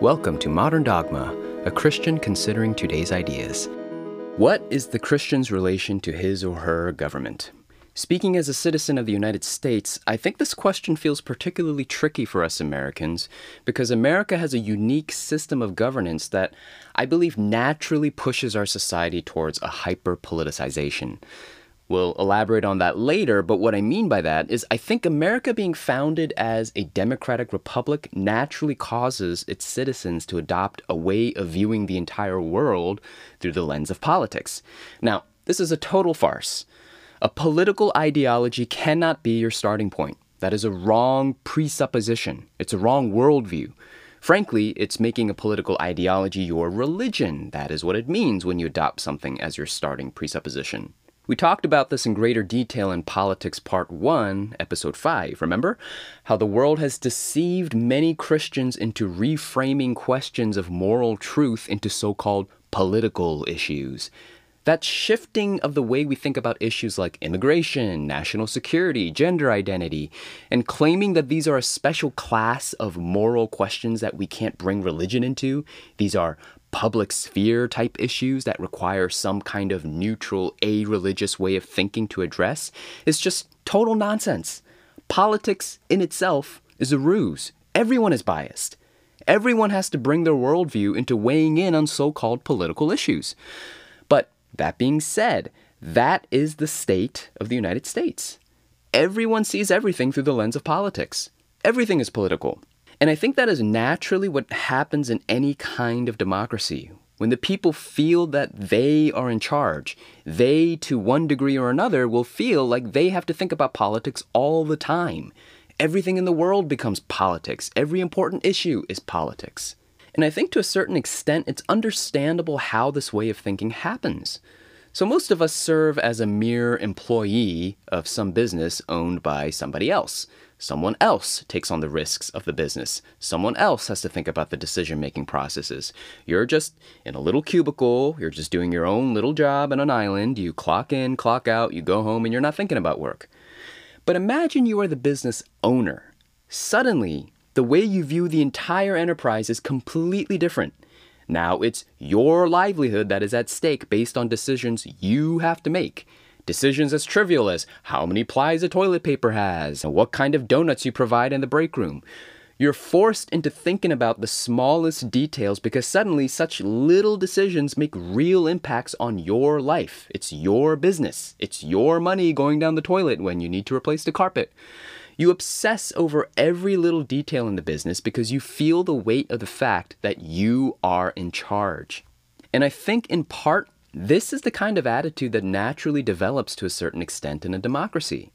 Welcome to Modern Dogma, a Christian considering today's ideas. What is the Christian's relation to his or her government? Speaking as a citizen of the United States, I think this question feels particularly tricky for us Americans because America has a unique system of governance that I believe naturally pushes our society towards a hyper politicization. We'll elaborate on that later, but what I mean by that is I think America being founded as a democratic republic naturally causes its citizens to adopt a way of viewing the entire world through the lens of politics. Now, this is a total farce. A political ideology cannot be your starting point. That is a wrong presupposition. It's a wrong worldview. Frankly, it's making a political ideology your religion. That is what it means when you adopt something as your starting presupposition. We talked about this in greater detail in Politics Part 1, Episode 5. Remember? How the world has deceived many Christians into reframing questions of moral truth into so called political issues. That shifting of the way we think about issues like immigration, national security, gender identity, and claiming that these are a special class of moral questions that we can't bring religion into, these are public sphere type issues that require some kind of neutral, a religious way of thinking to address, is just total nonsense. Politics in itself is a ruse. Everyone is biased. Everyone has to bring their worldview into weighing in on so called political issues. But that being said, that is the state of the United States. Everyone sees everything through the lens of politics. Everything is political. And I think that is naturally what happens in any kind of democracy. When the people feel that they are in charge, they, to one degree or another, will feel like they have to think about politics all the time. Everything in the world becomes politics. Every important issue is politics. And I think to a certain extent, it's understandable how this way of thinking happens. So, most of us serve as a mere employee of some business owned by somebody else. Someone else takes on the risks of the business. Someone else has to think about the decision making processes. You're just in a little cubicle, you're just doing your own little job on an island. You clock in, clock out, you go home, and you're not thinking about work. But imagine you are the business owner. Suddenly, the way you view the entire enterprise is completely different. Now it's your livelihood that is at stake based on decisions you have to make. Decisions as trivial as how many plies a toilet paper has, and what kind of donuts you provide in the break room. You're forced into thinking about the smallest details because suddenly such little decisions make real impacts on your life. It's your business. It's your money going down the toilet when you need to replace the carpet. You obsess over every little detail in the business because you feel the weight of the fact that you are in charge. And I think in part, this is the kind of attitude that naturally develops to a certain extent in a democracy.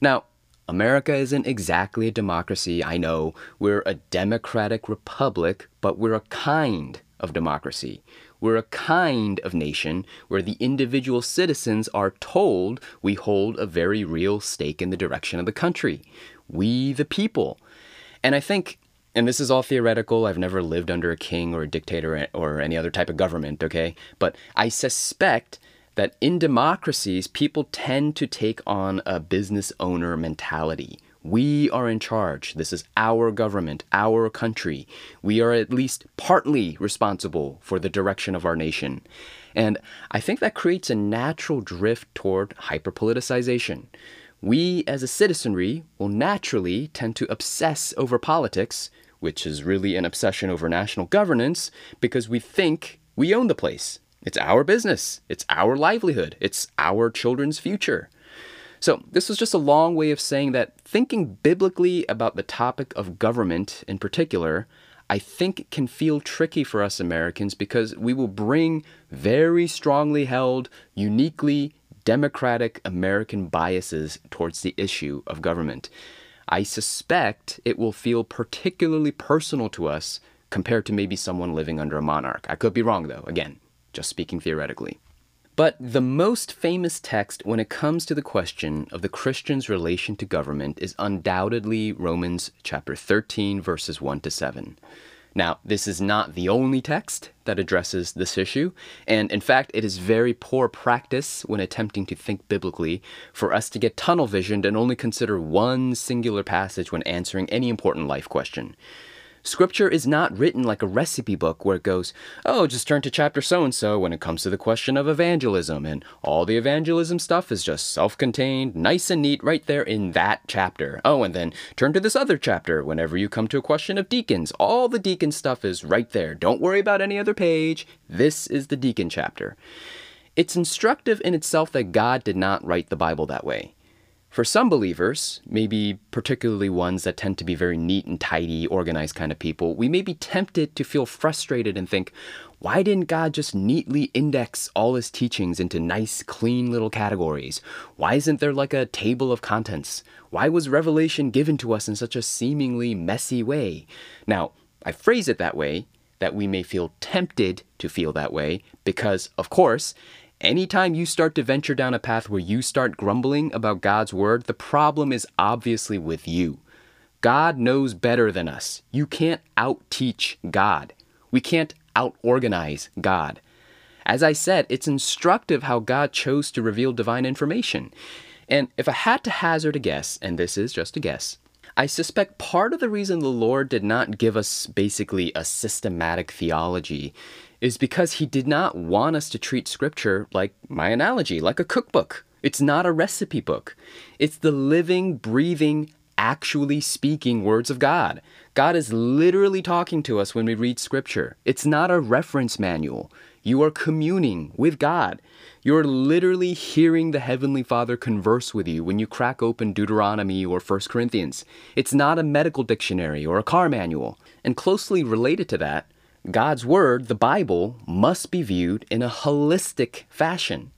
Now, America isn't exactly a democracy, I know. We're a democratic republic, but we're a kind of democracy. We're a kind of nation where the individual citizens are told we hold a very real stake in the direction of the country. We, the people. And I think, and this is all theoretical, I've never lived under a king or a dictator or any other type of government, okay? But I suspect that in democracies, people tend to take on a business owner mentality we are in charge. This is our government, our country. We are at least partly responsible for the direction of our nation. And I think that creates a natural drift toward hyperpoliticization. We, as a citizenry, will naturally tend to obsess over politics, which is really an obsession over national governance, because we think we own the place. It's our business, it's our livelihood, it's our children's future. So, this was just a long way of saying that thinking biblically about the topic of government in particular, I think can feel tricky for us Americans because we will bring very strongly held, uniquely democratic American biases towards the issue of government. I suspect it will feel particularly personal to us compared to maybe someone living under a monarch. I could be wrong though, again, just speaking theoretically. But the most famous text when it comes to the question of the Christian's relation to government is undoubtedly Romans chapter 13, verses 1 to 7. Now, this is not the only text that addresses this issue, and in fact, it is very poor practice when attempting to think biblically for us to get tunnel visioned and only consider one singular passage when answering any important life question. Scripture is not written like a recipe book where it goes, oh, just turn to chapter so and so when it comes to the question of evangelism, and all the evangelism stuff is just self contained, nice and neat right there in that chapter. Oh, and then turn to this other chapter whenever you come to a question of deacons. All the deacon stuff is right there. Don't worry about any other page. This is the deacon chapter. It's instructive in itself that God did not write the Bible that way. For some believers, maybe particularly ones that tend to be very neat and tidy, organized kind of people, we may be tempted to feel frustrated and think, why didn't God just neatly index all his teachings into nice, clean little categories? Why isn't there like a table of contents? Why was Revelation given to us in such a seemingly messy way? Now, I phrase it that way that we may feel tempted to feel that way because, of course, Anytime you start to venture down a path where you start grumbling about God's word, the problem is obviously with you. God knows better than us. You can't out teach God. We can't out organize God. As I said, it's instructive how God chose to reveal divine information. And if I had to hazard a guess, and this is just a guess, I suspect part of the reason the Lord did not give us basically a systematic theology is because he did not want us to treat scripture like my analogy, like a cookbook. It's not a recipe book. It's the living, breathing, actually speaking words of God. God is literally talking to us when we read scripture. It's not a reference manual. You are communing with God. You're literally hearing the Heavenly Father converse with you when you crack open Deuteronomy or 1 Corinthians. It's not a medical dictionary or a car manual. And closely related to that, God's Word, the Bible, must be viewed in a holistic fashion.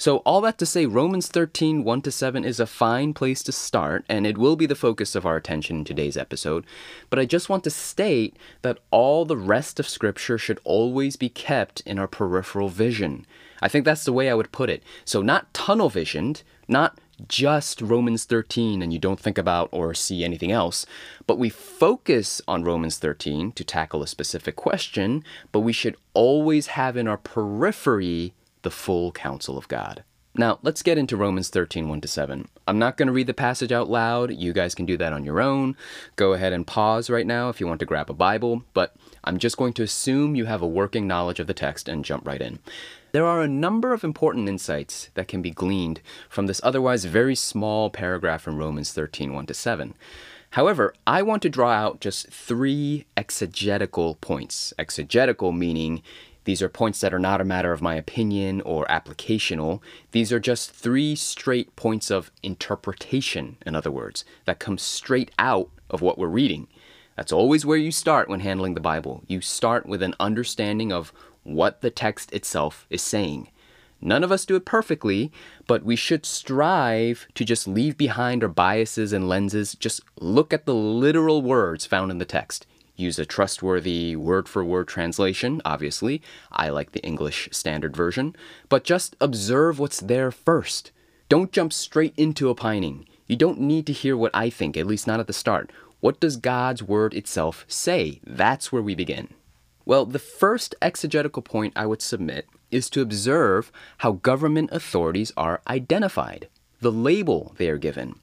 So, all that to say, Romans 13, 1 to 7 is a fine place to start, and it will be the focus of our attention in today's episode. But I just want to state that all the rest of Scripture should always be kept in our peripheral vision. I think that's the way I would put it. So, not tunnel visioned, not just Romans 13 and you don't think about or see anything else, but we focus on Romans 13 to tackle a specific question, but we should always have in our periphery the full counsel of God. Now, let's get into Romans 13, 1 to 7. I'm not going to read the passage out loud. You guys can do that on your own. Go ahead and pause right now if you want to grab a Bible, but I'm just going to assume you have a working knowledge of the text and jump right in. There are a number of important insights that can be gleaned from this otherwise very small paragraph in Romans 13 1 to 7. However, I want to draw out just three exegetical points. Exegetical meaning these are points that are not a matter of my opinion or applicational. These are just three straight points of interpretation, in other words, that come straight out of what we're reading. That's always where you start when handling the Bible. You start with an understanding of what the text itself is saying. None of us do it perfectly, but we should strive to just leave behind our biases and lenses. Just look at the literal words found in the text. Use a trustworthy word for word translation, obviously. I like the English Standard Version. But just observe what's there first. Don't jump straight into opining. You don't need to hear what I think, at least not at the start. What does God's word itself say? That's where we begin. Well, the first exegetical point I would submit is to observe how government authorities are identified, the label they are given.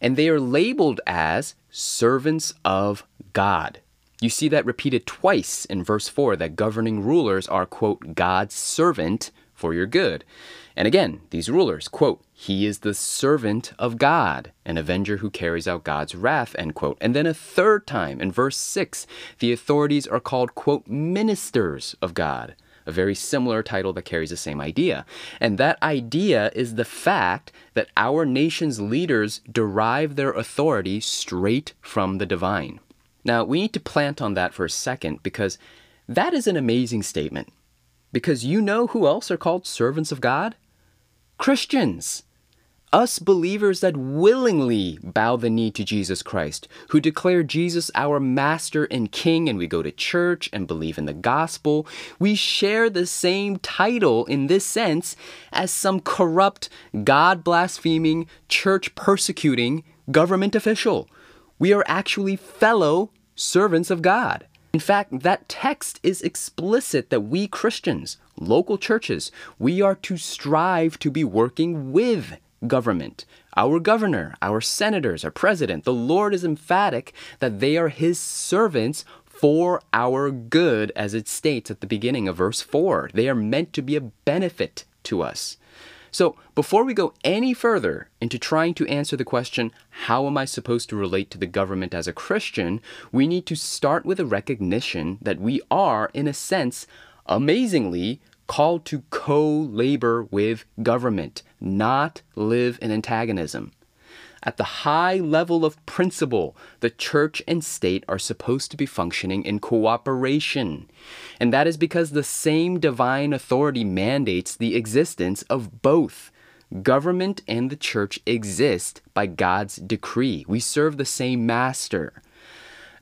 And they are labeled as servants of God. You see that repeated twice in verse 4 that governing rulers are, quote, God's servant for your good. And again, these rulers, quote, he is the servant of God, an avenger who carries out God's wrath, end quote. And then a third time in verse 6, the authorities are called, quote, ministers of God, a very similar title that carries the same idea. And that idea is the fact that our nation's leaders derive their authority straight from the divine. Now, we need to plant on that for a second because that is an amazing statement. Because you know who else are called servants of God? Christians. Us believers that willingly bow the knee to Jesus Christ, who declare Jesus our Master and King, and we go to church and believe in the gospel, we share the same title in this sense as some corrupt, God blaspheming, church persecuting government official. We are actually fellow servants of God. In fact, that text is explicit that we Christians, local churches, we are to strive to be working with government. Our governor, our senators, our president, the Lord is emphatic that they are his servants for our good, as it states at the beginning of verse 4. They are meant to be a benefit to us. So, before we go any further into trying to answer the question, how am I supposed to relate to the government as a Christian, we need to start with a recognition that we are, in a sense, amazingly, called to co labor with government, not live in antagonism. At the high level of principle, the church and state are supposed to be functioning in cooperation. And that is because the same divine authority mandates the existence of both. Government and the church exist by God's decree. We serve the same master.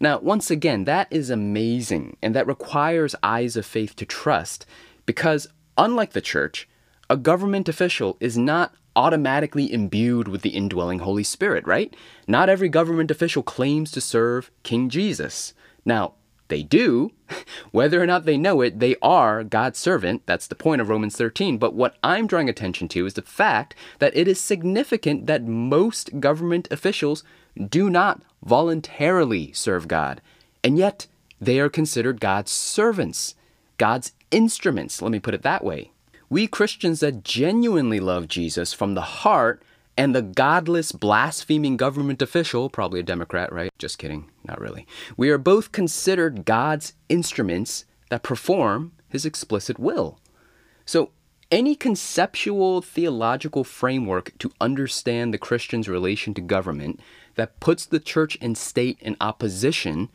Now, once again, that is amazing, and that requires eyes of faith to trust, because unlike the church, a government official is not automatically imbued with the indwelling Holy Spirit, right? Not every government official claims to serve King Jesus. Now, they do. Whether or not they know it, they are God's servant. That's the point of Romans 13. But what I'm drawing attention to is the fact that it is significant that most government officials do not voluntarily serve God. And yet, they are considered God's servants, God's instruments, let me put it that way. We Christians that genuinely love Jesus from the heart and the godless, blaspheming government official, probably a Democrat, right? Just kidding, not really. We are both considered God's instruments that perform his explicit will. So, any conceptual theological framework to understand the Christian's relation to government that puts the church and state in opposition,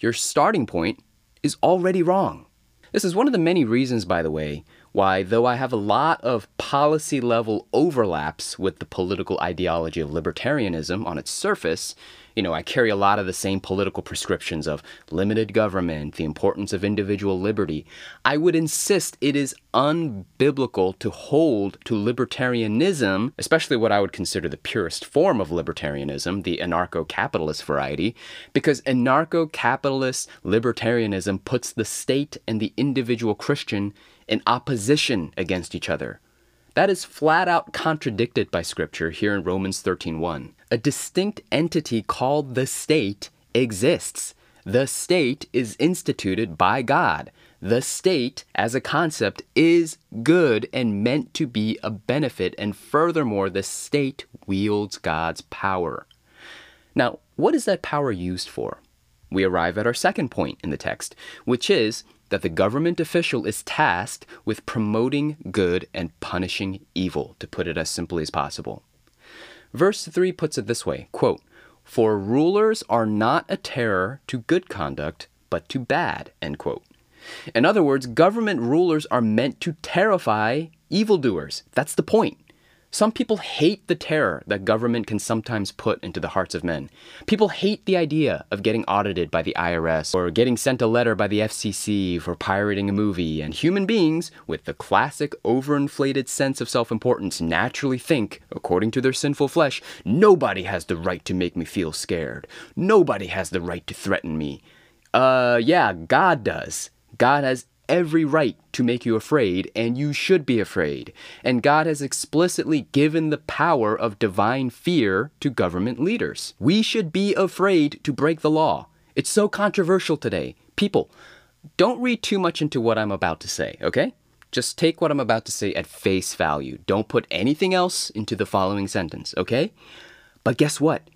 your starting point is already wrong. This is one of the many reasons, by the way, why, though I have a lot of policy level overlaps with the political ideology of libertarianism on its surface, you know, I carry a lot of the same political prescriptions of limited government, the importance of individual liberty. I would insist it is unbiblical to hold to libertarianism, especially what I would consider the purest form of libertarianism, the anarcho capitalist variety, because anarcho capitalist libertarianism puts the state and the individual Christian in opposition against each other. That is flat out contradicted by scripture here in Romans 13:1. A distinct entity called the state exists. The state is instituted by God. The state, as a concept, is good and meant to be a benefit, and furthermore, the state wields God's power. Now, what is that power used for? We arrive at our second point in the text, which is that the government official is tasked with promoting good and punishing evil, to put it as simply as possible. Verse 3 puts it this way quote, For rulers are not a terror to good conduct, but to bad. End quote. In other words, government rulers are meant to terrify evildoers. That's the point. Some people hate the terror that government can sometimes put into the hearts of men. People hate the idea of getting audited by the IRS or getting sent a letter by the FCC for pirating a movie, and human beings, with the classic overinflated sense of self importance, naturally think, according to their sinful flesh, nobody has the right to make me feel scared. Nobody has the right to threaten me. Uh, yeah, God does. God has every right to make you afraid, and you should be afraid. And God has explicitly given the power of divine fear to government leaders. We should be afraid to break the law. It's so controversial today. People, don't read too much into what I'm about to say, okay? Just take what I'm about to say at face value. Don't put anything else into the following sentence, okay? But guess what?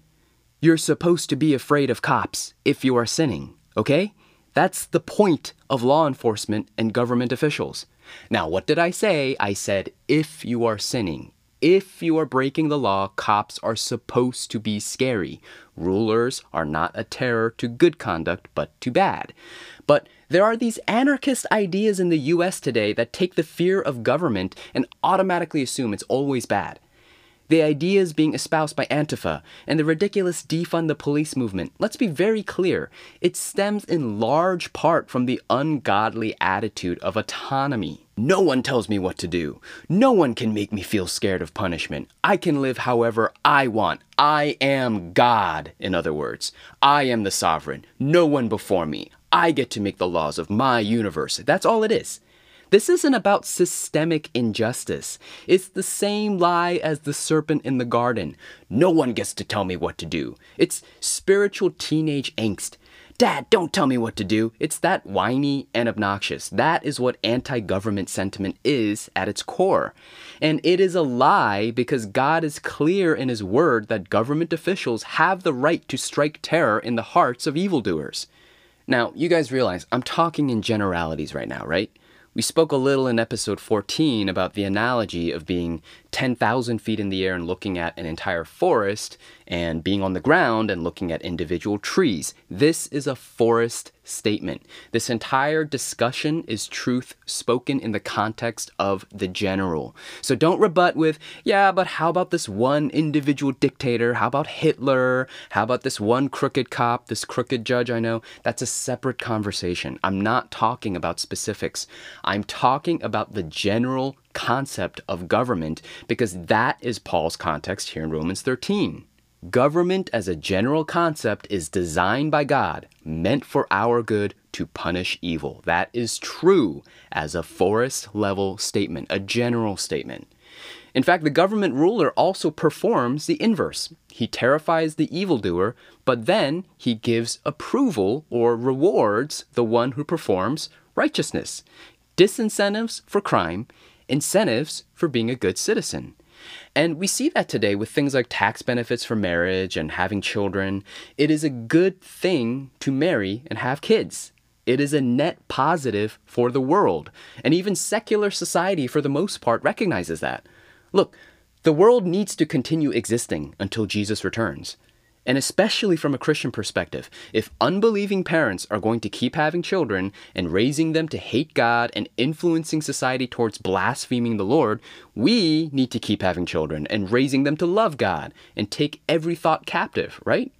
You're supposed to be afraid of cops if you are sinning, okay? That's the point of law enforcement and government officials. Now, what did I say? I said, if you are sinning, if you are breaking the law, cops are supposed to be scary. Rulers are not a terror to good conduct, but to bad. But there are these anarchist ideas in the US today that take the fear of government and automatically assume it's always bad the ideas being espoused by Antifa, and the ridiculous defund the police movement, let's be very clear, it stems in large part from the ungodly attitude of autonomy. No one tells me what to do. No one can make me feel scared of punishment. I can live however I want. I am God, in other words. I am the sovereign. No one before me. I get to make the laws of my universe. That's all it is. This isn't about systemic injustice. It's the same lie as the serpent in the garden. No one gets to tell me what to do. It's spiritual teenage angst. Dad, don't tell me what to do. It's that whiny and obnoxious. That is what anti government sentiment is at its core. And it is a lie because God is clear in His word that government officials have the right to strike terror in the hearts of evildoers. Now, you guys realize I'm talking in generalities right now, right? We spoke a little in episode 14 about the analogy of being 10,000 feet in the air and looking at an entire forest, and being on the ground and looking at individual trees. This is a forest statement. This entire discussion is truth spoken in the context of the general. So don't rebut with, yeah, but how about this one individual dictator? How about Hitler? How about this one crooked cop, this crooked judge I know? That's a separate conversation. I'm not talking about specifics. I'm talking about the general concept of government because that is Paul's context here in Romans 13. Government as a general concept is designed by God, meant for our good to punish evil. That is true as a forest level statement, a general statement. In fact, the government ruler also performs the inverse. He terrifies the evildoer, but then he gives approval or rewards the one who performs righteousness. Disincentives for crime, incentives for being a good citizen. And we see that today with things like tax benefits for marriage and having children. It is a good thing to marry and have kids. It is a net positive for the world. And even secular society, for the most part, recognizes that. Look, the world needs to continue existing until Jesus returns. And especially from a Christian perspective, if unbelieving parents are going to keep having children and raising them to hate God and influencing society towards blaspheming the Lord, we need to keep having children and raising them to love God and take every thought captive, right?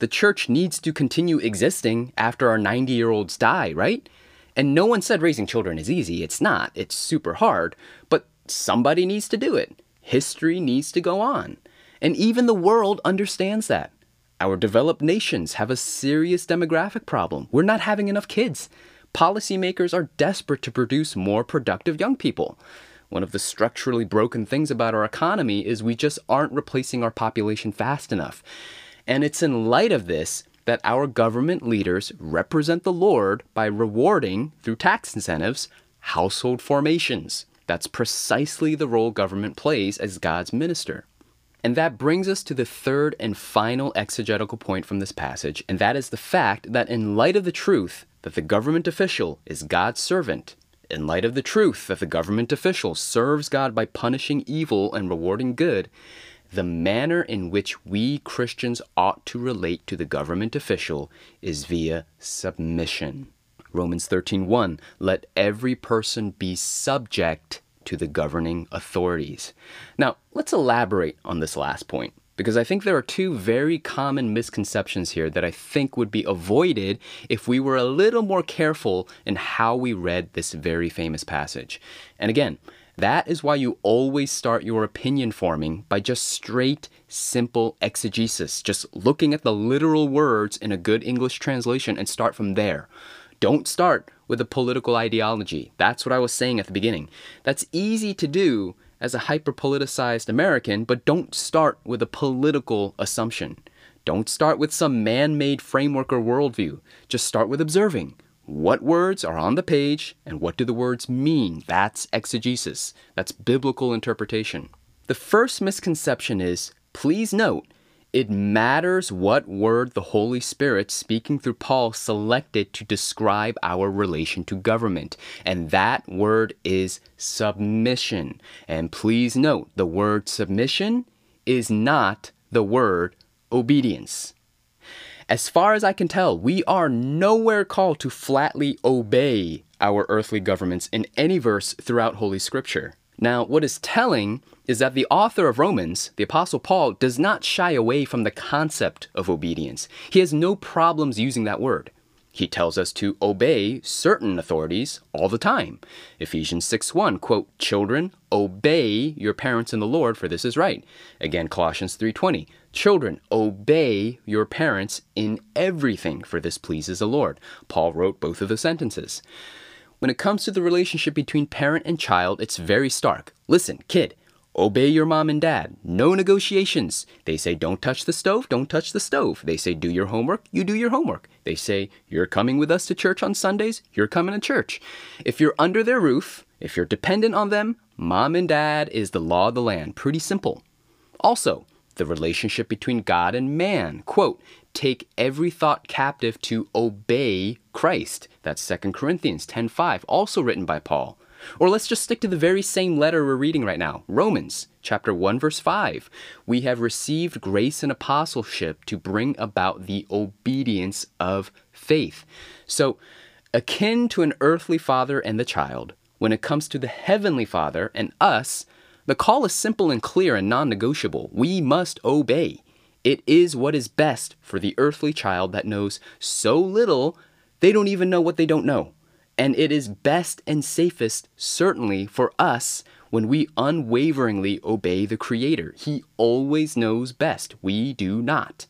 The church needs to continue existing after our 90 year olds die, right? And no one said raising children is easy. It's not, it's super hard. But somebody needs to do it. History needs to go on. And even the world understands that. Our developed nations have a serious demographic problem. We're not having enough kids. Policymakers are desperate to produce more productive young people. One of the structurally broken things about our economy is we just aren't replacing our population fast enough. And it's in light of this that our government leaders represent the Lord by rewarding, through tax incentives, household formations. That's precisely the role government plays as God's minister. And that brings us to the third and final exegetical point from this passage, and that is the fact that in light of the truth that the government official is God's servant, in light of the truth that the government official serves God by punishing evil and rewarding good, the manner in which we Christians ought to relate to the government official is via submission. Romans 13:1 Let every person be subject to the governing authorities. Now, let's elaborate on this last point because I think there are two very common misconceptions here that I think would be avoided if we were a little more careful in how we read this very famous passage. And again, that is why you always start your opinion forming by just straight, simple exegesis, just looking at the literal words in a good English translation and start from there. Don't start with a political ideology. That's what I was saying at the beginning. That's easy to do as a hyper politicized American, but don't start with a political assumption. Don't start with some man made framework or worldview. Just start with observing. What words are on the page and what do the words mean? That's exegesis. That's biblical interpretation. The first misconception is please note it matters what word the Holy Spirit, speaking through Paul, selected to describe our relation to government. And that word is submission. And please note, the word submission is not the word obedience. As far as I can tell, we are nowhere called to flatly obey our earthly governments in any verse throughout Holy Scripture. Now, what is telling is that the author of Romans, the Apostle Paul, does not shy away from the concept of obedience. He has no problems using that word. He tells us to obey certain authorities all the time. Ephesians 6:1, quote, "Children, obey your parents in the Lord, for this is right." Again, Colossians 3:20, "Children, obey your parents in everything, for this pleases the Lord." Paul wrote both of the sentences. When it comes to the relationship between parent and child, it's very stark. Listen, kid, Obey your mom and dad. No negotiations. They say don't touch the stove, don't touch the stove. They say do your homework, you do your homework. They say you're coming with us to church on Sundays, you're coming to church. If you're under their roof, if you're dependent on them, mom and dad is the law of the land. Pretty simple. Also, the relationship between God and man. Quote, take every thought captive to obey Christ. That's 2 Corinthians 10:5, also written by Paul. Or let's just stick to the very same letter we're reading right now Romans chapter 1, verse 5. We have received grace and apostleship to bring about the obedience of faith. So, akin to an earthly father and the child, when it comes to the heavenly father and us, the call is simple and clear and non negotiable. We must obey. It is what is best for the earthly child that knows so little they don't even know what they don't know. And it is best and safest, certainly, for us when we unwaveringly obey the Creator. He always knows best. We do not.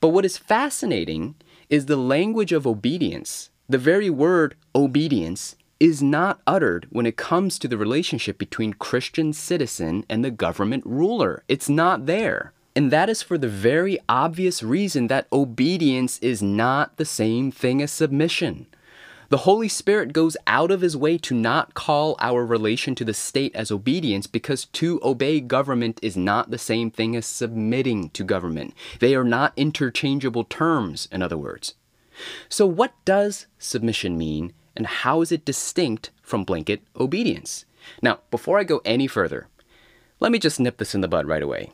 But what is fascinating is the language of obedience. The very word obedience is not uttered when it comes to the relationship between Christian citizen and the government ruler. It's not there. And that is for the very obvious reason that obedience is not the same thing as submission. The Holy Spirit goes out of his way to not call our relation to the state as obedience because to obey government is not the same thing as submitting to government. They are not interchangeable terms, in other words. So, what does submission mean, and how is it distinct from blanket obedience? Now, before I go any further, let me just nip this in the bud right away.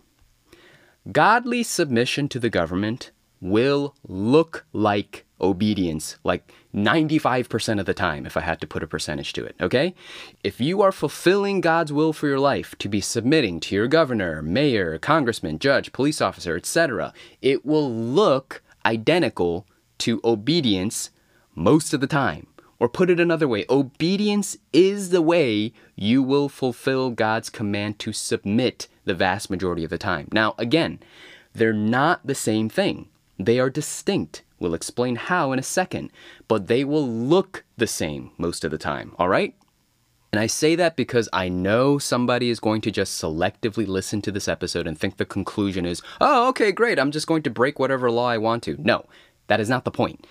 Godly submission to the government will look like obedience like 95% of the time if I had to put a percentage to it, okay? If you are fulfilling God's will for your life to be submitting to your governor, mayor, congressman, judge, police officer, etc., it will look identical to obedience most of the time. Or put it another way, obedience is the way you will fulfill God's command to submit the vast majority of the time. Now, again, they're not the same thing. They are distinct. We'll explain how in a second, but they will look the same most of the time, all right? And I say that because I know somebody is going to just selectively listen to this episode and think the conclusion is, oh, okay, great, I'm just going to break whatever law I want to. No, that is not the point.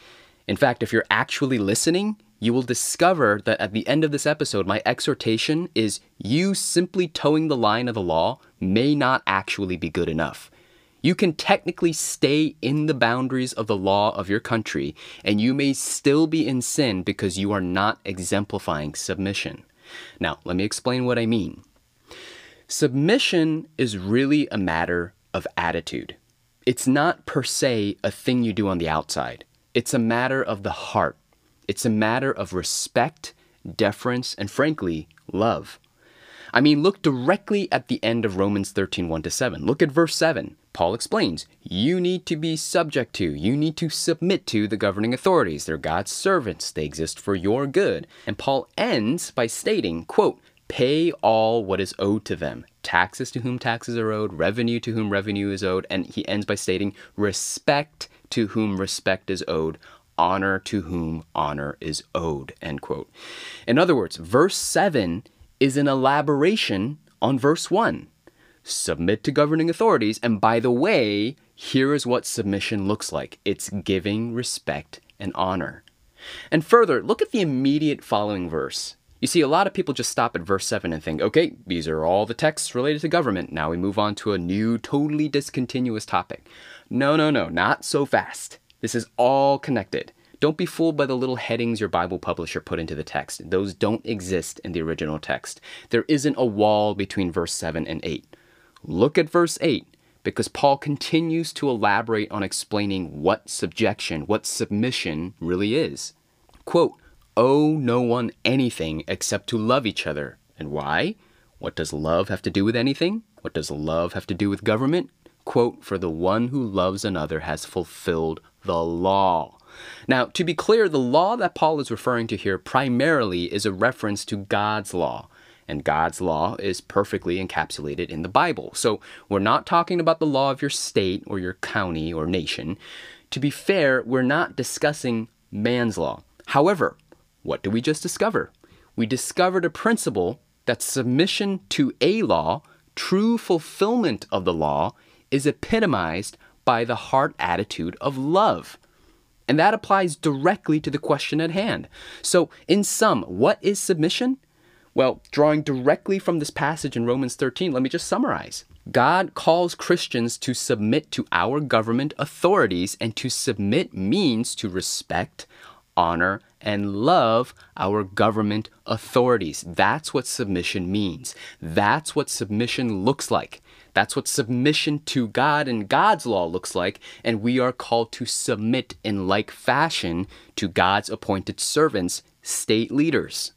In fact, if you're actually listening, you will discover that at the end of this episode, my exhortation is you simply toeing the line of the law may not actually be good enough. You can technically stay in the boundaries of the law of your country, and you may still be in sin because you are not exemplifying submission. Now, let me explain what I mean. Submission is really a matter of attitude. It's not per se a thing you do on the outside, it's a matter of the heart. It's a matter of respect, deference, and frankly, love. I mean, look directly at the end of Romans 13 1 to 7. Look at verse 7. Paul explains, you need to be subject to, you need to submit to the governing authorities. They're God's servants. They exist for your good. And Paul ends by stating, quote, pay all what is owed to them. Taxes to whom taxes are owed, revenue to whom revenue is owed. And he ends by stating, respect to whom respect is owed, honor to whom honor is owed, end quote. In other words, verse 7 is an elaboration on verse 1 submit to governing authorities. And by the way, here is what submission looks like it's giving respect and honor. And further, look at the immediate following verse. You see, a lot of people just stop at verse 7 and think, okay, these are all the texts related to government. Now we move on to a new, totally discontinuous topic. No, no, no, not so fast. This is all connected. Don't be fooled by the little headings your Bible publisher put into the text. Those don't exist in the original text. There isn't a wall between verse 7 and 8. Look at verse 8 because Paul continues to elaborate on explaining what subjection, what submission really is. Quote, Owe no one anything except to love each other. And why? What does love have to do with anything? What does love have to do with government? Quote, For the one who loves another has fulfilled the law. Now, to be clear, the law that Paul is referring to here primarily is a reference to God's law and God's law is perfectly encapsulated in the Bible. So we're not talking about the law of your state or your county or nation. To be fair, we're not discussing man's law. However, what do we just discover? We discovered a principle that submission to a law true fulfillment of the law is epitomized by the heart attitude of love. And that applies directly to the question at hand. So, in sum, what is submission? Well, drawing directly from this passage in Romans 13, let me just summarize. God calls Christians to submit to our government authorities, and to submit means to respect, honor, and love our government authorities. That's what submission means. That's what submission looks like. That's what submission to God and God's law looks like, and we are called to submit in like fashion to God's appointed servants, state leaders.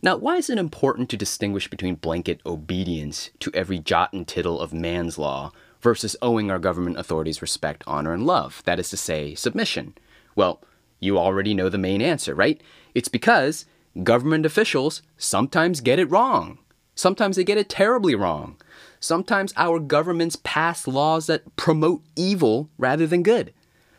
Now, why is it important to distinguish between blanket obedience to every jot and tittle of man's law versus owing our government authorities respect, honor, and love? That is to say, submission. Well, you already know the main answer, right? It's because government officials sometimes get it wrong. Sometimes they get it terribly wrong. Sometimes our governments pass laws that promote evil rather than good.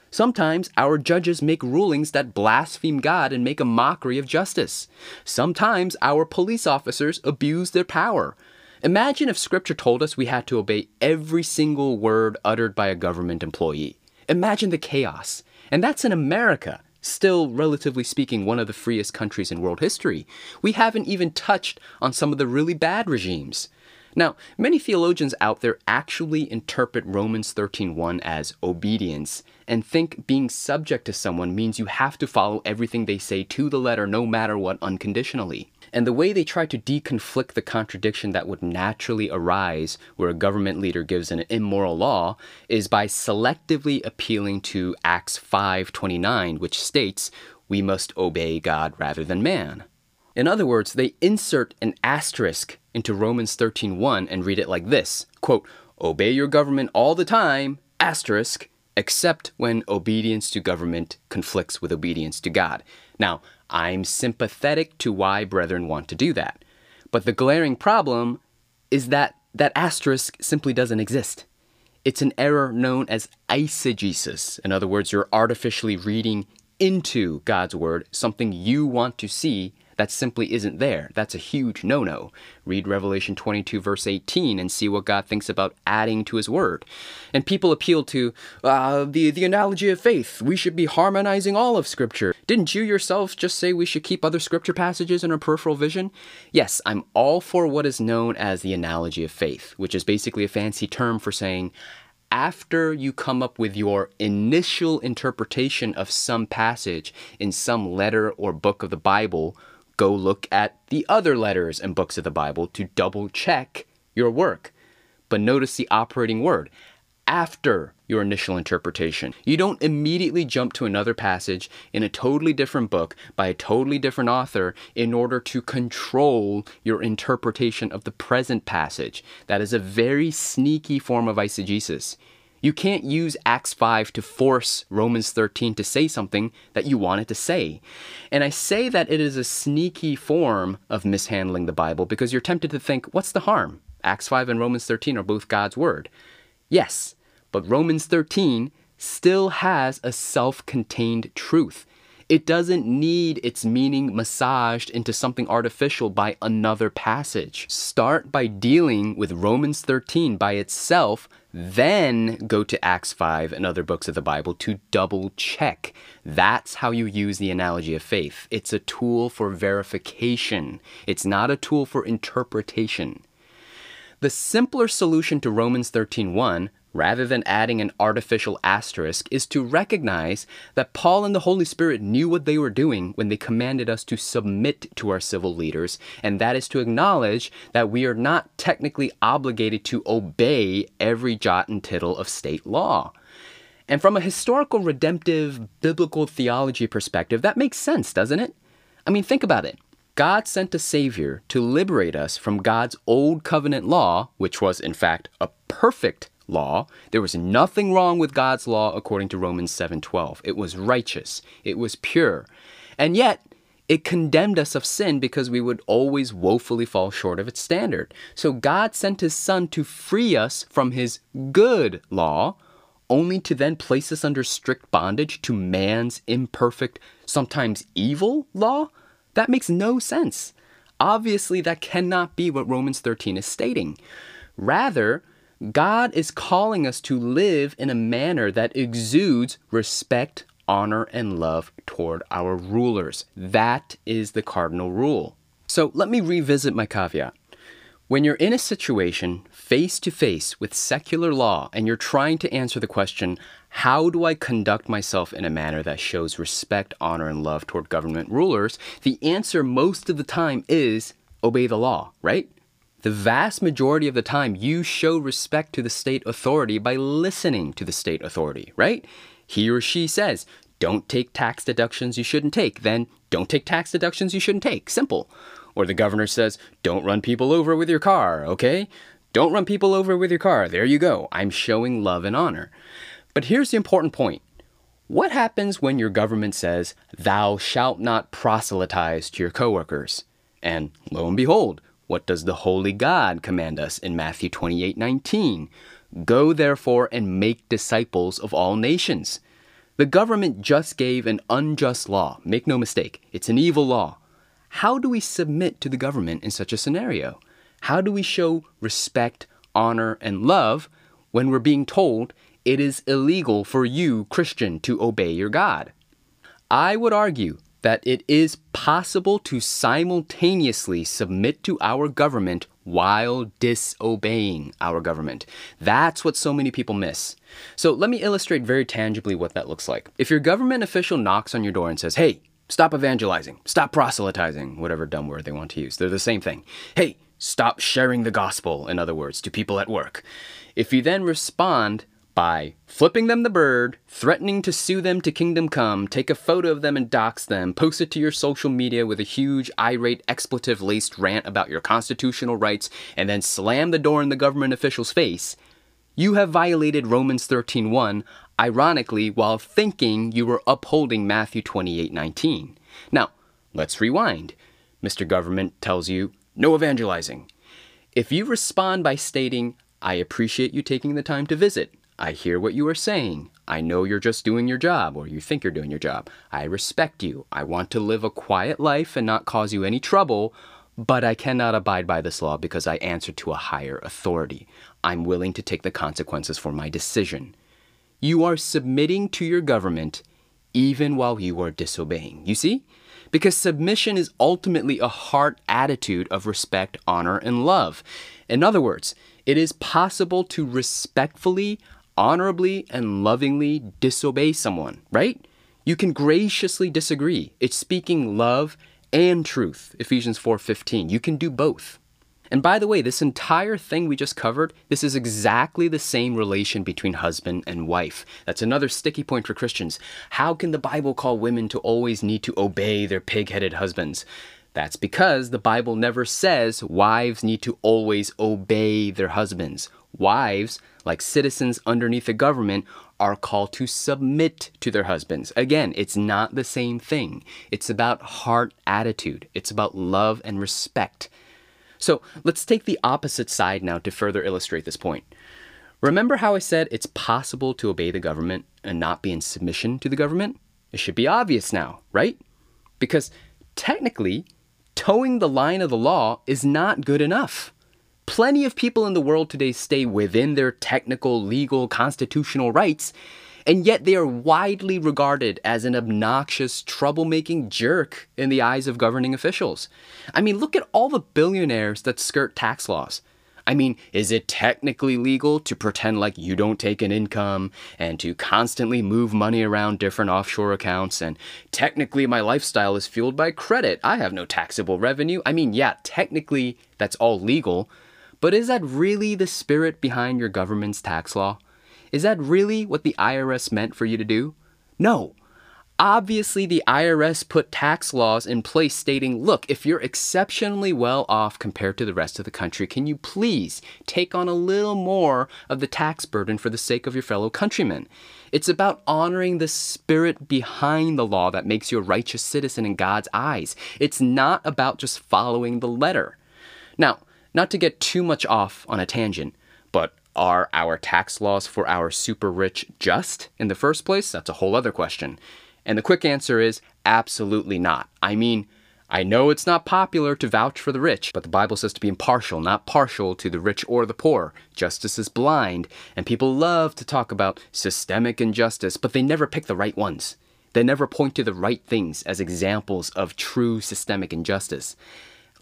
Sometimes our judges make rulings that blaspheme God and make a mockery of justice. Sometimes our police officers abuse their power. Imagine if Scripture told us we had to obey every single word uttered by a government employee. Imagine the chaos. And that's in America still, relatively speaking, one of the freest countries in world history. We haven't even touched on some of the really bad regimes. Now, many theologians out there actually interpret Romans 13:1 as obedience and think being subject to someone means you have to follow everything they say to the letter no matter what unconditionally. And the way they try to deconflict the contradiction that would naturally arise where a government leader gives an immoral law is by selectively appealing to Acts 5:29 which states we must obey God rather than man. In other words, they insert an asterisk into Romans 13:1 and read it like this, quote, "Obey your government all the time, asterisk, except when obedience to government conflicts with obedience to God." Now, I'm sympathetic to why brethren want to do that. But the glaring problem is that that asterisk simply doesn't exist. It's an error known as eisegesis. In other words, you're artificially reading into God's word something you want to see that simply isn't there. That's a huge no no. Read Revelation 22, verse 18, and see what God thinks about adding to his word. And people appeal to uh, the, the analogy of faith. We should be harmonizing all of Scripture. Didn't you yourself just say we should keep other Scripture passages in our peripheral vision? Yes, I'm all for what is known as the analogy of faith, which is basically a fancy term for saying, after you come up with your initial interpretation of some passage in some letter or book of the Bible, go look at the other letters and books of the Bible to double check your work. But notice the operating word after your initial interpretation. You don't immediately jump to another passage in a totally different book by a totally different author in order to control your interpretation of the present passage. That is a very sneaky form of eisegesis. You can't use Acts 5 to force Romans 13 to say something that you want it to say. And I say that it is a sneaky form of mishandling the Bible because you're tempted to think, what's the harm? Acts 5 and Romans 13 are both God's word. Yes, but Romans 13 still has a self contained truth. It doesn't need its meaning massaged into something artificial by another passage. Start by dealing with Romans 13 by itself, then go to Acts 5 and other books of the Bible to double check. That's how you use the analogy of faith. It's a tool for verification, it's not a tool for interpretation. The simpler solution to Romans 13:1 rather than adding an artificial asterisk, is to recognize that Paul and the Holy Spirit knew what they were doing when they commanded us to submit to our civil leaders, and that is to acknowledge that we are not technically obligated to obey every jot and tittle of state law. And from a historical, redemptive, biblical theology perspective, that makes sense, doesn't it? I mean, think about it. God sent a Savior to liberate us from God's old covenant law, which was, in fact, a perfect law. There was nothing wrong with God's law according to Romans 7:12. It was righteous, it was pure. And yet, it condemned us of sin because we would always woefully fall short of its standard. So God sent his son to free us from his good law, only to then place us under strict bondage to man's imperfect, sometimes evil law? That makes no sense. Obviously, that cannot be what Romans 13 is stating. Rather, God is calling us to live in a manner that exudes respect, honor, and love toward our rulers. That is the cardinal rule. So let me revisit my caveat. When you're in a situation face to face with secular law and you're trying to answer the question, how do I conduct myself in a manner that shows respect, honor, and love toward government rulers? The answer most of the time is obey the law, right? The vast majority of the time, you show respect to the state authority by listening to the state authority, right? He or she says, don't take tax deductions you shouldn't take, then don't take tax deductions you shouldn't take. Simple. Or the governor says, don't run people over with your car, okay? Don't run people over with your car. There you go. I'm showing love and honor. But here's the important point. What happens when your government says, Thou shalt not proselytize to your coworkers? And lo and behold, what does the holy God command us in Matthew 28 19? Go therefore and make disciples of all nations. The government just gave an unjust law. Make no mistake, it's an evil law. How do we submit to the government in such a scenario? How do we show respect, honor, and love when we're being told it is illegal for you, Christian, to obey your God? I would argue that it is possible to simultaneously submit to our government while disobeying our government. That's what so many people miss. So let me illustrate very tangibly what that looks like. If your government official knocks on your door and says, hey, stop evangelizing, stop proselytizing, whatever dumb word they want to use, they're the same thing. Hey, stop sharing the gospel, in other words, to people at work. If you then respond, by flipping them the bird, threatening to sue them to kingdom come, take a photo of them and dox them, post it to your social media with a huge irate expletive laced rant about your constitutional rights, and then slam the door in the government official's face, you have violated Romans 13:1, ironically while thinking you were upholding Matthew 28:19. Now, let's rewind. Mr. Government tells you no evangelizing. If you respond by stating, I appreciate you taking the time to visit. I hear what you are saying. I know you're just doing your job, or you think you're doing your job. I respect you. I want to live a quiet life and not cause you any trouble, but I cannot abide by this law because I answer to a higher authority. I'm willing to take the consequences for my decision. You are submitting to your government even while you are disobeying. You see? Because submission is ultimately a heart attitude of respect, honor, and love. In other words, it is possible to respectfully honorably and lovingly disobey someone, right? You can graciously disagree. It's speaking love and truth. Ephesians 4:15. You can do both. And by the way, this entire thing we just covered, this is exactly the same relation between husband and wife. That's another sticky point for Christians. How can the Bible call women to always need to obey their pig-headed husbands? That's because the Bible never says wives need to always obey their husbands. Wives, like citizens underneath the government, are called to submit to their husbands. Again, it's not the same thing. It's about heart attitude, it's about love and respect. So let's take the opposite side now to further illustrate this point. Remember how I said it's possible to obey the government and not be in submission to the government? It should be obvious now, right? Because technically, toeing the line of the law is not good enough. Plenty of people in the world today stay within their technical, legal, constitutional rights, and yet they are widely regarded as an obnoxious, troublemaking jerk in the eyes of governing officials. I mean, look at all the billionaires that skirt tax laws. I mean, is it technically legal to pretend like you don't take an income and to constantly move money around different offshore accounts? And technically, my lifestyle is fueled by credit. I have no taxable revenue. I mean, yeah, technically, that's all legal. But is that really the spirit behind your government's tax law? Is that really what the IRS meant for you to do? No. Obviously, the IRS put tax laws in place stating, look, if you're exceptionally well off compared to the rest of the country, can you please take on a little more of the tax burden for the sake of your fellow countrymen? It's about honoring the spirit behind the law that makes you a righteous citizen in God's eyes. It's not about just following the letter. Now, not to get too much off on a tangent, but are our tax laws for our super rich just in the first place? That's a whole other question. And the quick answer is absolutely not. I mean, I know it's not popular to vouch for the rich, but the Bible says to be impartial, not partial to the rich or the poor. Justice is blind, and people love to talk about systemic injustice, but they never pick the right ones. They never point to the right things as examples of true systemic injustice.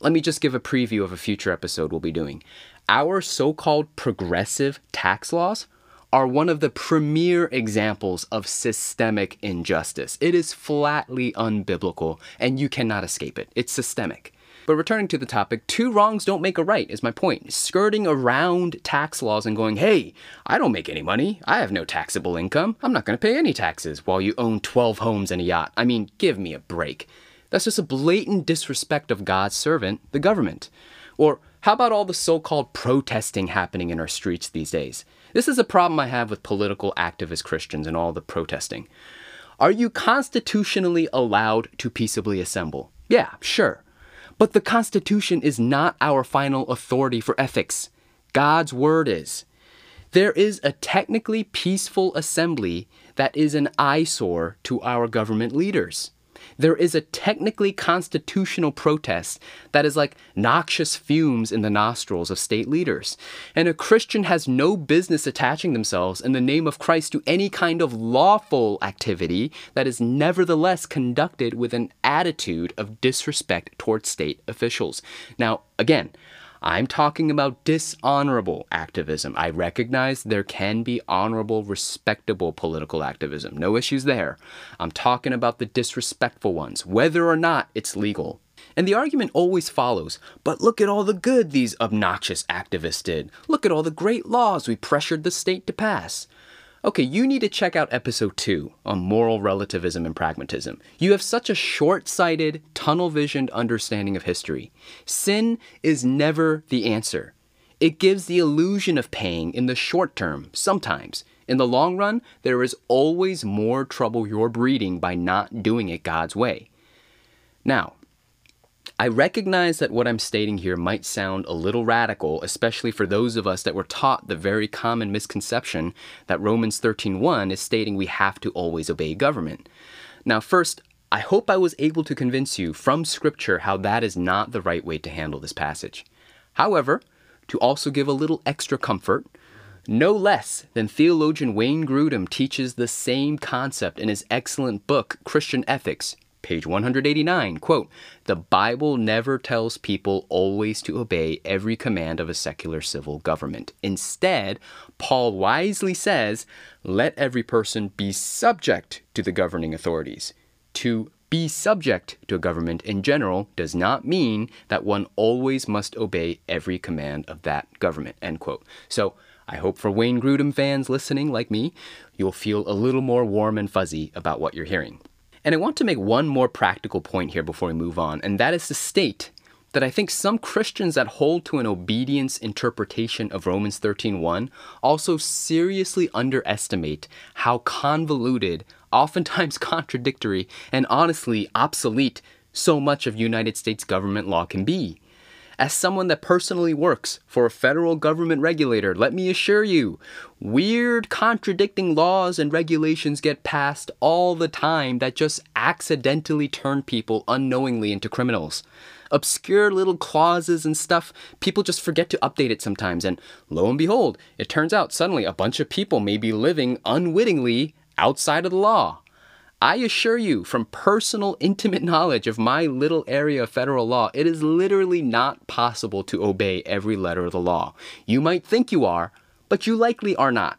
Let me just give a preview of a future episode we'll be doing. Our so called progressive tax laws are one of the premier examples of systemic injustice. It is flatly unbiblical, and you cannot escape it. It's systemic. But returning to the topic, two wrongs don't make a right, is my point. Skirting around tax laws and going, hey, I don't make any money. I have no taxable income. I'm not going to pay any taxes while you own 12 homes and a yacht. I mean, give me a break. That's just a blatant disrespect of God's servant, the government. Or how about all the so called protesting happening in our streets these days? This is a problem I have with political activist Christians and all the protesting. Are you constitutionally allowed to peaceably assemble? Yeah, sure. But the Constitution is not our final authority for ethics. God's word is. There is a technically peaceful assembly that is an eyesore to our government leaders there is a technically constitutional protest that is like noxious fumes in the nostrils of state leaders. And a Christian has no business attaching themselves in the name of Christ to any kind of lawful activity that is nevertheless conducted with an attitude of disrespect towards state officials. Now, again, I'm talking about dishonorable activism. I recognize there can be honorable, respectable political activism. No issues there. I'm talking about the disrespectful ones, whether or not it's legal. And the argument always follows, but look at all the good these obnoxious activists did. Look at all the great laws we pressured the state to pass. Okay, you need to check out episode 2 on moral relativism and pragmatism. You have such a short sighted, tunnel visioned understanding of history. Sin is never the answer. It gives the illusion of paying in the short term, sometimes. In the long run, there is always more trouble you're breeding by not doing it God's way. Now, I recognize that what I'm stating here might sound a little radical, especially for those of us that were taught the very common misconception that Romans 13:1 is stating we have to always obey government. Now, first, I hope I was able to convince you from scripture how that is not the right way to handle this passage. However, to also give a little extra comfort, no less than theologian Wayne Grudem teaches the same concept in his excellent book, Christian Ethics, page 189 quote the bible never tells people always to obey every command of a secular civil government. Instead paul wisely says let every person be subject to the governing authorities to be subject to a government in general does not mean that one always must obey every command of that government end quote. So I hope for Wayne Grudem fans listening like me, you'll feel a little more warm and fuzzy about what you're hearing. And I want to make one more practical point here before we move on, and that is to state that I think some Christians that hold to an obedience interpretation of Romans 13:1 also seriously underestimate how convoluted, oftentimes contradictory, and honestly obsolete so much of United States government law can be. As someone that personally works for a federal government regulator, let me assure you, weird contradicting laws and regulations get passed all the time that just accidentally turn people unknowingly into criminals. Obscure little clauses and stuff, people just forget to update it sometimes, and lo and behold, it turns out suddenly a bunch of people may be living unwittingly outside of the law. I assure you, from personal, intimate knowledge of my little area of federal law, it is literally not possible to obey every letter of the law. You might think you are, but you likely are not.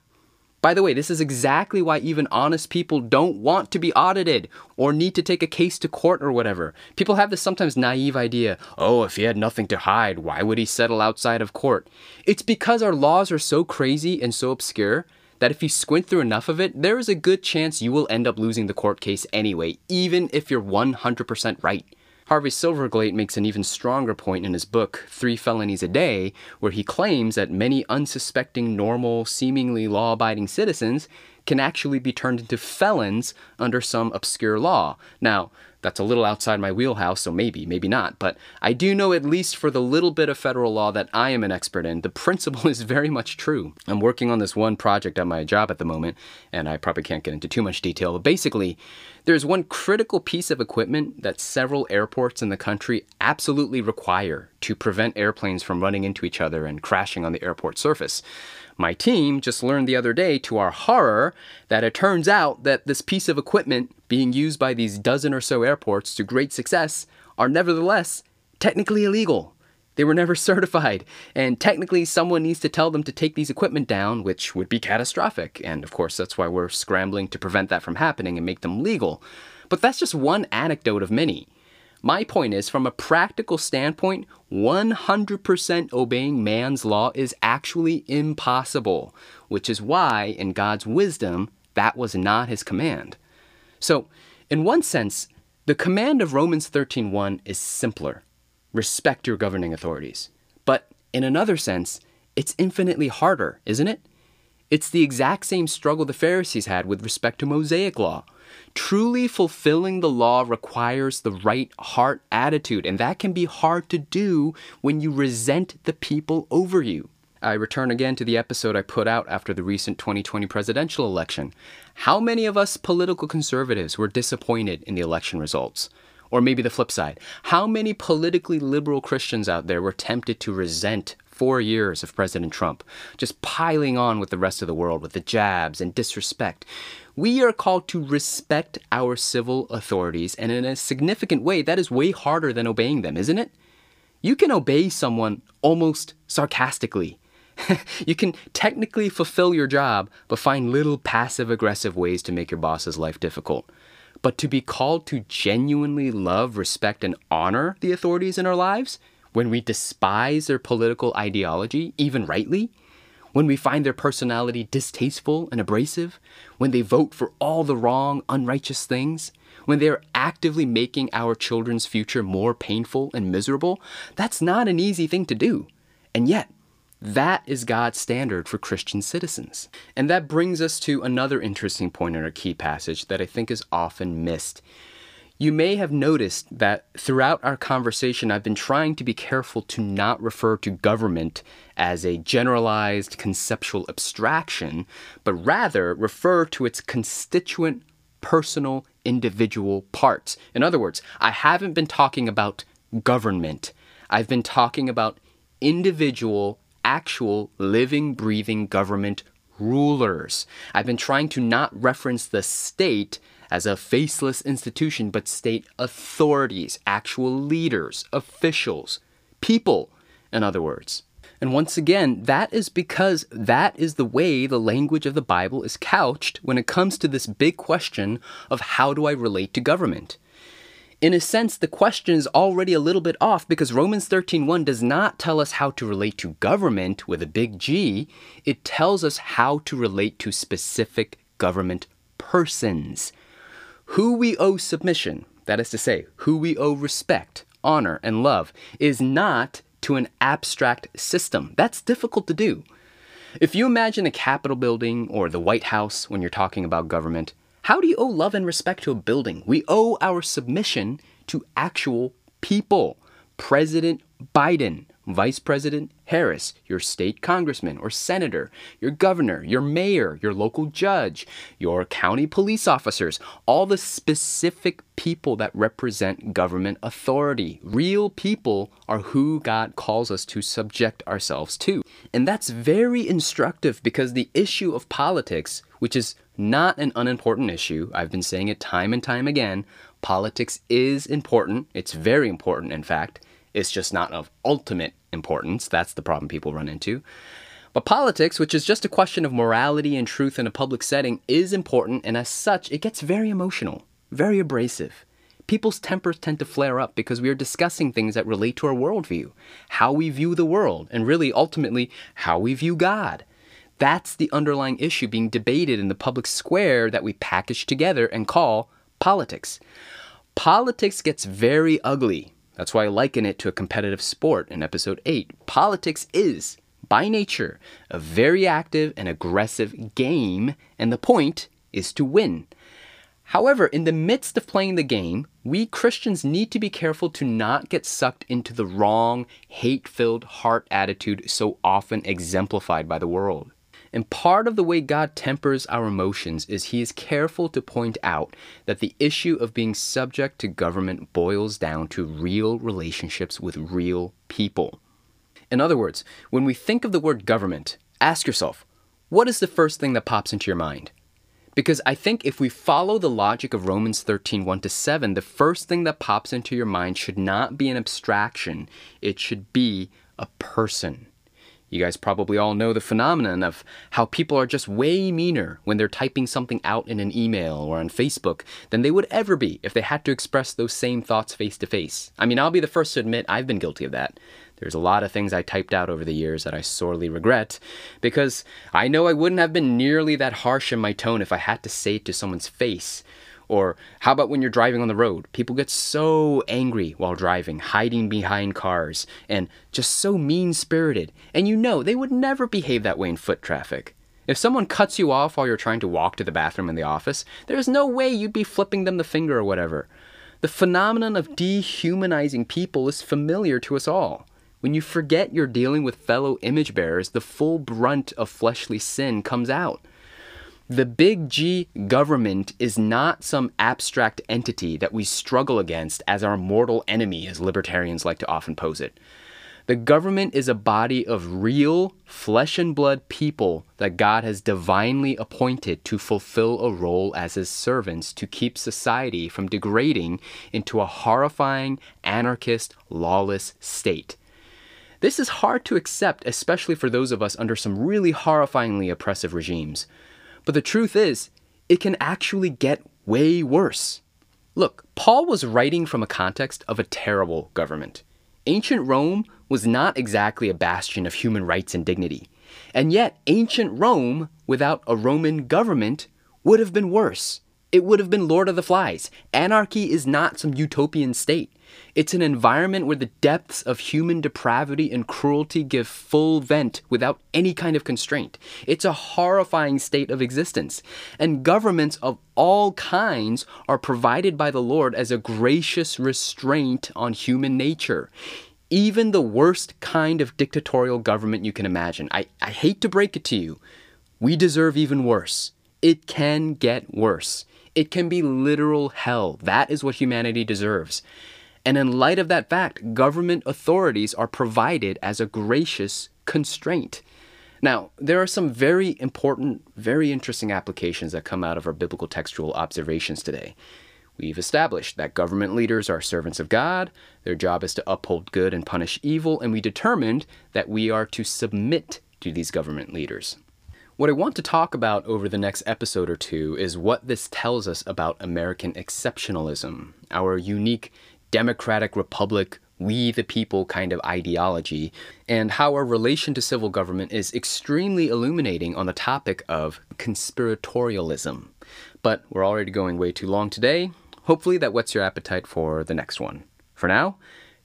By the way, this is exactly why even honest people don't want to be audited or need to take a case to court or whatever. People have this sometimes naive idea oh, if he had nothing to hide, why would he settle outside of court? It's because our laws are so crazy and so obscure that if you squint through enough of it, there is a good chance you will end up losing the court case anyway, even if you're 100% right. Harvey Silverglate makes an even stronger point in his book, Three Felonies a Day, where he claims that many unsuspecting, normal, seemingly law abiding citizens can actually be turned into felons under some obscure law. Now, That's a little outside my wheelhouse, so maybe, maybe not. But I do know, at least for the little bit of federal law that I am an expert in, the principle is very much true. I'm working on this one project at my job at the moment, and I probably can't get into too much detail. But basically, there's one critical piece of equipment that several airports in the country absolutely require to prevent airplanes from running into each other and crashing on the airport surface. My team just learned the other day, to our horror, that it turns out that this piece of equipment being used by these dozen or so airports to great success are nevertheless technically illegal. They were never certified, and technically, someone needs to tell them to take these equipment down, which would be catastrophic. And of course, that's why we're scrambling to prevent that from happening and make them legal. But that's just one anecdote of many. My point is, from a practical standpoint, 100% obeying man's law is actually impossible, which is why, in God's wisdom, that was not his command. So, in one sense, the command of Romans 13:1 is simpler. Respect your governing authorities. But in another sense, it's infinitely harder, isn't it? It's the exact same struggle the Pharisees had with respect to Mosaic law. Truly fulfilling the law requires the right heart attitude, and that can be hard to do when you resent the people over you. I return again to the episode I put out after the recent 2020 presidential election. How many of us political conservatives were disappointed in the election results? Or maybe the flip side. How many politically liberal Christians out there were tempted to resent four years of President Trump, just piling on with the rest of the world with the jabs and disrespect? We are called to respect our civil authorities, and in a significant way, that is way harder than obeying them, isn't it? You can obey someone almost sarcastically. you can technically fulfill your job, but find little passive aggressive ways to make your boss's life difficult. But to be called to genuinely love, respect, and honor the authorities in our lives, when we despise their political ideology, even rightly, when we find their personality distasteful and abrasive, when they vote for all the wrong, unrighteous things, when they are actively making our children's future more painful and miserable, that's not an easy thing to do. And yet, that is God's standard for Christian citizens. And that brings us to another interesting point in our key passage that I think is often missed. You may have noticed that throughout our conversation, I've been trying to be careful to not refer to government as a generalized conceptual abstraction, but rather refer to its constituent, personal, individual parts. In other words, I haven't been talking about government, I've been talking about individual, actual, living, breathing government rulers. I've been trying to not reference the state as a faceless institution, but state authorities, actual leaders, officials, people, in other words. And once again, that is because that is the way the language of the Bible is couched when it comes to this big question of how do I relate to government. In a sense, the question is already a little bit off because Romans 13:1 does not tell us how to relate to government with a big G. It tells us how to relate to specific government persons who we owe submission, that is to say, who we owe respect, honor, and love, is not to an abstract system. That's difficult to do. If you imagine a Capitol building or the White House when you're talking about government, how do you owe love and respect to a building? We owe our submission to actual people. President Biden, Vice President Harris, your state congressman or senator, your governor, your mayor, your local judge, your county police officers, all the specific people that represent government authority. Real people are who God calls us to subject ourselves to. And that's very instructive because the issue of politics, which is not an unimportant issue, I've been saying it time and time again, politics is important. It's very important, in fact. It's just not of ultimate importance. That's the problem people run into. But politics, which is just a question of morality and truth in a public setting, is important, and as such, it gets very emotional, very abrasive. People's tempers tend to flare up because we are discussing things that relate to our worldview, how we view the world, and really, ultimately, how we view God. That's the underlying issue being debated in the public square that we package together and call politics. Politics gets very ugly that's why I liken it to a competitive sport in episode 8. Politics is, by nature, a very active and aggressive game, and the point is to win. However, in the midst of playing the game, we Christians need to be careful to not get sucked into the wrong, hate filled heart attitude so often exemplified by the world. And part of the way God tempers our emotions is He is careful to point out that the issue of being subject to government boils down to real relationships with real people. In other words, when we think of the word government, ask yourself, what is the first thing that pops into your mind? Because I think if we follow the logic of Romans 13, 1 to 7, the first thing that pops into your mind should not be an abstraction, it should be a person. You guys probably all know the phenomenon of how people are just way meaner when they're typing something out in an email or on Facebook than they would ever be if they had to express those same thoughts face to face. I mean, I'll be the first to admit I've been guilty of that. There's a lot of things I typed out over the years that I sorely regret because I know I wouldn't have been nearly that harsh in my tone if I had to say it to someone's face. Or how about when you're driving on the road? People get so angry while driving, hiding behind cars, and just so mean spirited. And you know they would never behave that way in foot traffic. If someone cuts you off while you're trying to walk to the bathroom in the office, there's no way you'd be flipping them the finger or whatever. The phenomenon of dehumanizing people is familiar to us all. When you forget you're dealing with fellow image bearers, the full brunt of fleshly sin comes out. The big G government is not some abstract entity that we struggle against as our mortal enemy, as libertarians like to often pose it. The government is a body of real, flesh and blood people that God has divinely appointed to fulfill a role as his servants to keep society from degrading into a horrifying, anarchist, lawless state. This is hard to accept, especially for those of us under some really horrifyingly oppressive regimes. But the truth is, it can actually get way worse. Look, Paul was writing from a context of a terrible government. Ancient Rome was not exactly a bastion of human rights and dignity. And yet, ancient Rome, without a Roman government, would have been worse. It would have been Lord of the Flies. Anarchy is not some utopian state. It's an environment where the depths of human depravity and cruelty give full vent without any kind of constraint. It's a horrifying state of existence. And governments of all kinds are provided by the Lord as a gracious restraint on human nature. Even the worst kind of dictatorial government you can imagine. I, I hate to break it to you. We deserve even worse. It can get worse. It can be literal hell. That is what humanity deserves. And in light of that fact, government authorities are provided as a gracious constraint. Now, there are some very important, very interesting applications that come out of our biblical textual observations today. We've established that government leaders are servants of God, their job is to uphold good and punish evil, and we determined that we are to submit to these government leaders. What I want to talk about over the next episode or two is what this tells us about American exceptionalism, our unique democratic republic, we the people kind of ideology, and how our relation to civil government is extremely illuminating on the topic of conspiratorialism. But we're already going way too long today. Hopefully, that whets your appetite for the next one. For now,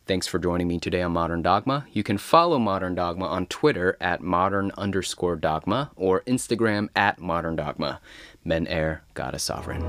Thanks for joining me today on Modern Dogma. You can follow Modern Dogma on Twitter at modern underscore dogma or Instagram at modern dogma. Men Air, God is Sovereign.